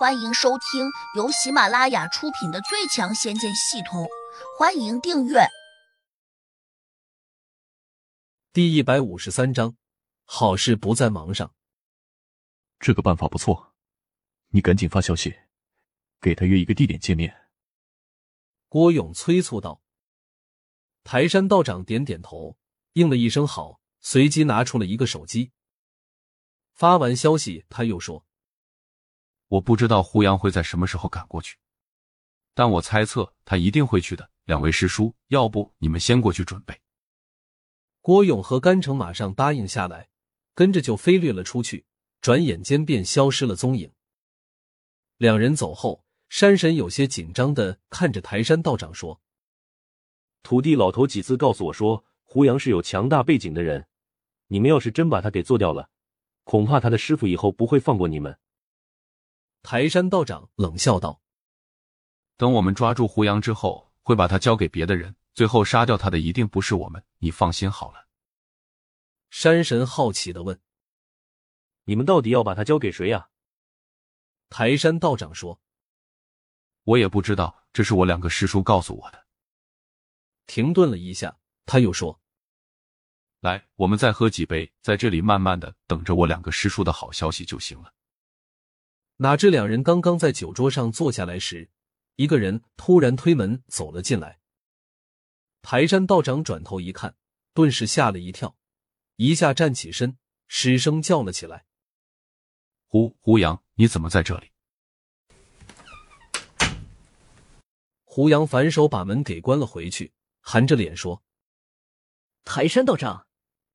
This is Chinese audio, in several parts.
欢迎收听由喜马拉雅出品的《最强仙剑系统》，欢迎订阅。第一百五十三章，好事不在忙上。这个办法不错，你赶紧发消息，给他约一个地点见面。郭勇催促道。台山道长点点头，应了一声好，随即拿出了一个手机。发完消息，他又说。我不知道胡杨会在什么时候赶过去，但我猜测他一定会去的。两位师叔，要不你们先过去准备。郭勇和甘城马上答应下来，跟着就飞掠了出去，转眼间便消失了踪影。两人走后，山神有些紧张的看着台山道长说：“土地老头几次告诉我说，胡杨是有强大背景的人，你们要是真把他给做掉了，恐怕他的师傅以后不会放过你们。”台山道长冷笑道：“等我们抓住胡杨之后，会把他交给别的人，最后杀掉他的一定不是我们。你放心好了。”山神好奇的问：“你们到底要把他交给谁呀？”台山道长说：“我也不知道，这是我两个师叔告诉我的。”停顿了一下，他又说：“来，我们再喝几杯，在这里慢慢的等着我两个师叔的好消息就行了。”哪知两人刚刚在酒桌上坐下来时，一个人突然推门走了进来。台山道长转头一看，顿时吓了一跳，一下站起身，失声叫了起来：“胡胡杨，你怎么在这里？”胡杨反手把门给关了回去，含着脸说：“台山道长，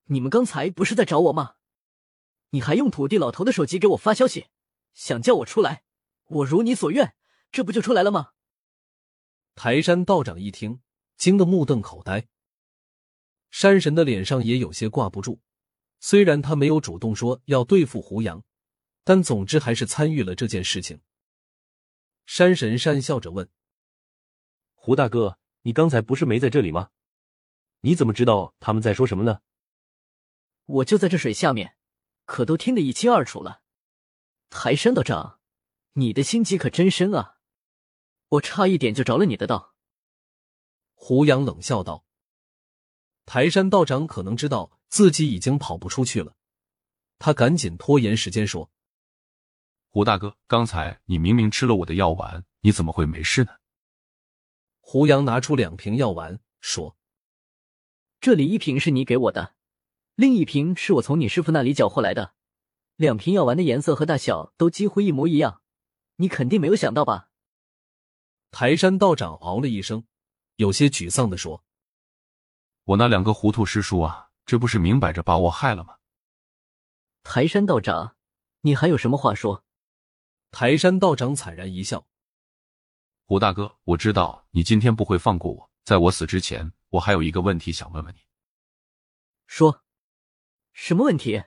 你们刚才不是在找我吗？你还用土地老头的手机给我发消息。”想叫我出来，我如你所愿，这不就出来了吗？台山道长一听，惊得目瞪口呆。山神的脸上也有些挂不住，虽然他没有主动说要对付胡杨，但总之还是参与了这件事情。山神讪笑着问：“胡大哥，你刚才不是没在这里吗？你怎么知道他们在说什么呢？”我就在这水下面，可都听得一清二楚了。台山道长，你的心机可真深啊！我差一点就着了你的道。胡杨冷笑道：“台山道长可能知道自己已经跑不出去了，他赶紧拖延时间说：‘胡大哥，刚才你明明吃了我的药丸，你怎么会没事呢？’胡杨拿出两瓶药丸，说：‘这里一瓶是你给我的，另一瓶是我从你师傅那里缴获来的。’”两瓶药丸的颜色和大小都几乎一模一样，你肯定没有想到吧？台山道长嗷了一声，有些沮丧的说：“我那两个糊涂师叔啊，这不是明摆着把我害了吗？”台山道长，你还有什么话说？台山道长惨然一笑：“胡大哥，我知道你今天不会放过我，在我死之前，我还有一个问题想问问你。说，什么问题？”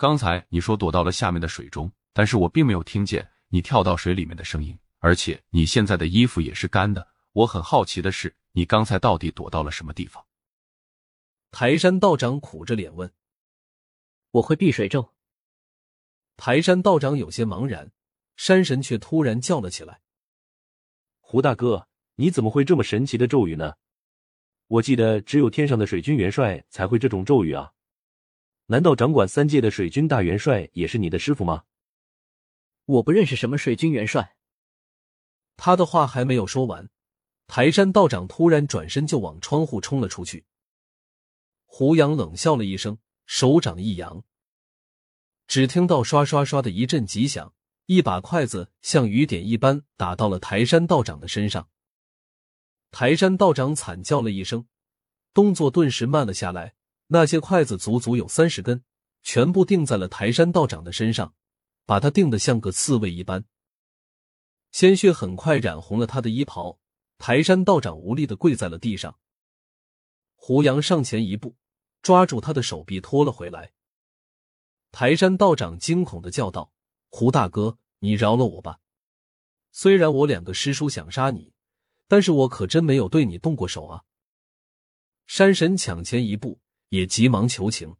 刚才你说躲到了下面的水中，但是我并没有听见你跳到水里面的声音，而且你现在的衣服也是干的。我很好奇的是，你刚才到底躲到了什么地方？台山道长苦着脸问：“我会避水咒。”台山道长有些茫然，山神却突然叫了起来：“胡大哥，你怎么会这么神奇的咒语呢？我记得只有天上的水军元帅才会这种咒语啊！”难道掌管三界的水军大元帅也是你的师傅吗？我不认识什么水军元帅。他的话还没有说完，台山道长突然转身就往窗户冲了出去。胡杨冷笑了一声，手掌一扬，只听到刷刷刷的一阵急响，一把筷子像雨点一般打到了台山道长的身上。台山道长惨叫了一声，动作顿时慢了下来。那些筷子足足有三十根，全部钉在了台山道长的身上，把他钉得像个刺猬一般。鲜血很快染红了他的衣袍，台山道长无力的跪在了地上。胡杨上前一步，抓住他的手臂拖了回来。台山道长惊恐的叫道：“胡大哥，你饶了我吧！虽然我两个师叔想杀你，但是我可真没有对你动过手啊！”山神抢前一步。也急忙求情，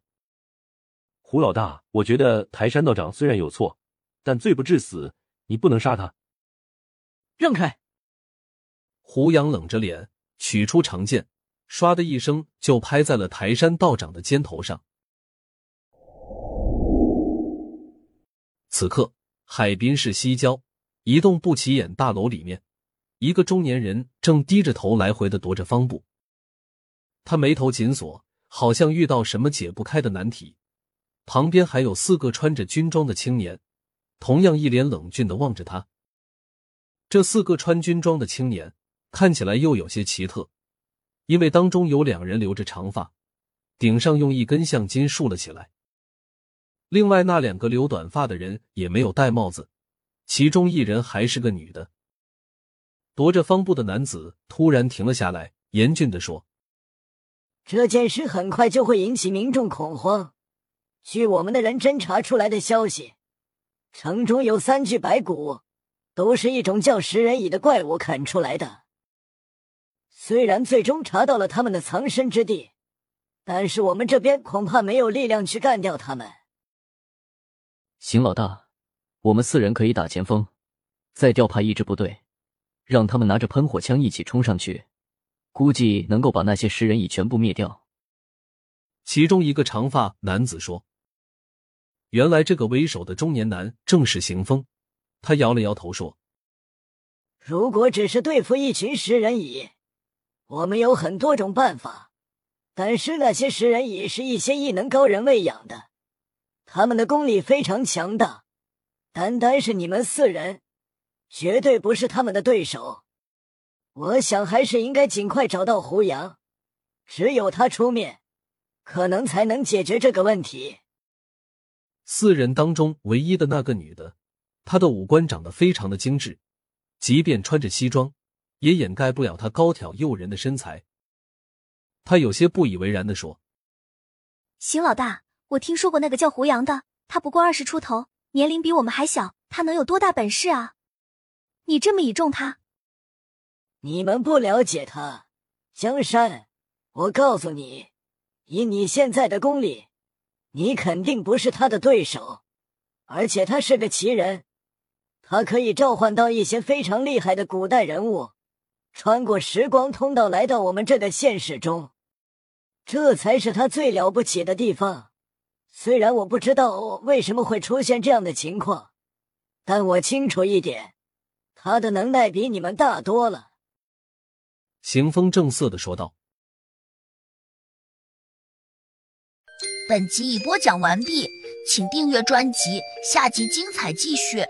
胡老大，我觉得台山道长虽然有错，但罪不至死。你不能杀他。让开！胡杨冷着脸，取出长剑，唰的一声就拍在了台山道长的肩头上。此刻，海滨市西郊一栋不起眼大楼里面，一个中年人正低着头来回的踱着方步。他眉头紧锁，好像遇到什么解不开的难题。旁边还有四个穿着军装的青年，同样一脸冷峻的望着他。这四个穿军装的青年看起来又有些奇特，因为当中有两人留着长发，顶上用一根橡筋竖了起来。另外那两个留短发的人也没有戴帽子，其中一人还是个女的。踱着方步的男子突然停了下来，严峻的说。这件事很快就会引起民众恐慌。据我们的人侦查出来的消息，城中有三具白骨，都是一种叫食人蚁的怪物啃出来的。虽然最终查到了他们的藏身之地，但是我们这边恐怕没有力量去干掉他们。邢老大，我们四人可以打前锋，再调派一支部队，让他们拿着喷火枪一起冲上去。估计能够把那些食人蚁全部灭掉。其中一个长发男子说：“原来这个为首的中年男正是邢峰。”他摇了摇头说：“如果只是对付一群食人蚁，我们有很多种办法。但是那些食人蚁是一些异能高人喂养的，他们的功力非常强大。单单是你们四人，绝对不是他们的对手。”我想还是应该尽快找到胡杨，只有他出面，可能才能解决这个问题。四人当中唯一的那个女的，她的五官长得非常的精致，即便穿着西装，也掩盖不了她高挑诱人的身材。他有些不以为然的说：“邢老大，我听说过那个叫胡杨的，他不过二十出头，年龄比我们还小，他能有多大本事啊？你这么倚重他？”你们不了解他，江山。我告诉你，以你现在的功力，你肯定不是他的对手。而且他是个奇人，他可以召唤到一些非常厉害的古代人物，穿过时光通道来到我们这个现实中，这才是他最了不起的地方。虽然我不知道为什么会出现这样的情况，但我清楚一点，他的能耐比你们大多了。行风正色的说道：“本集已播讲完毕，请订阅专辑，下集精彩继续。”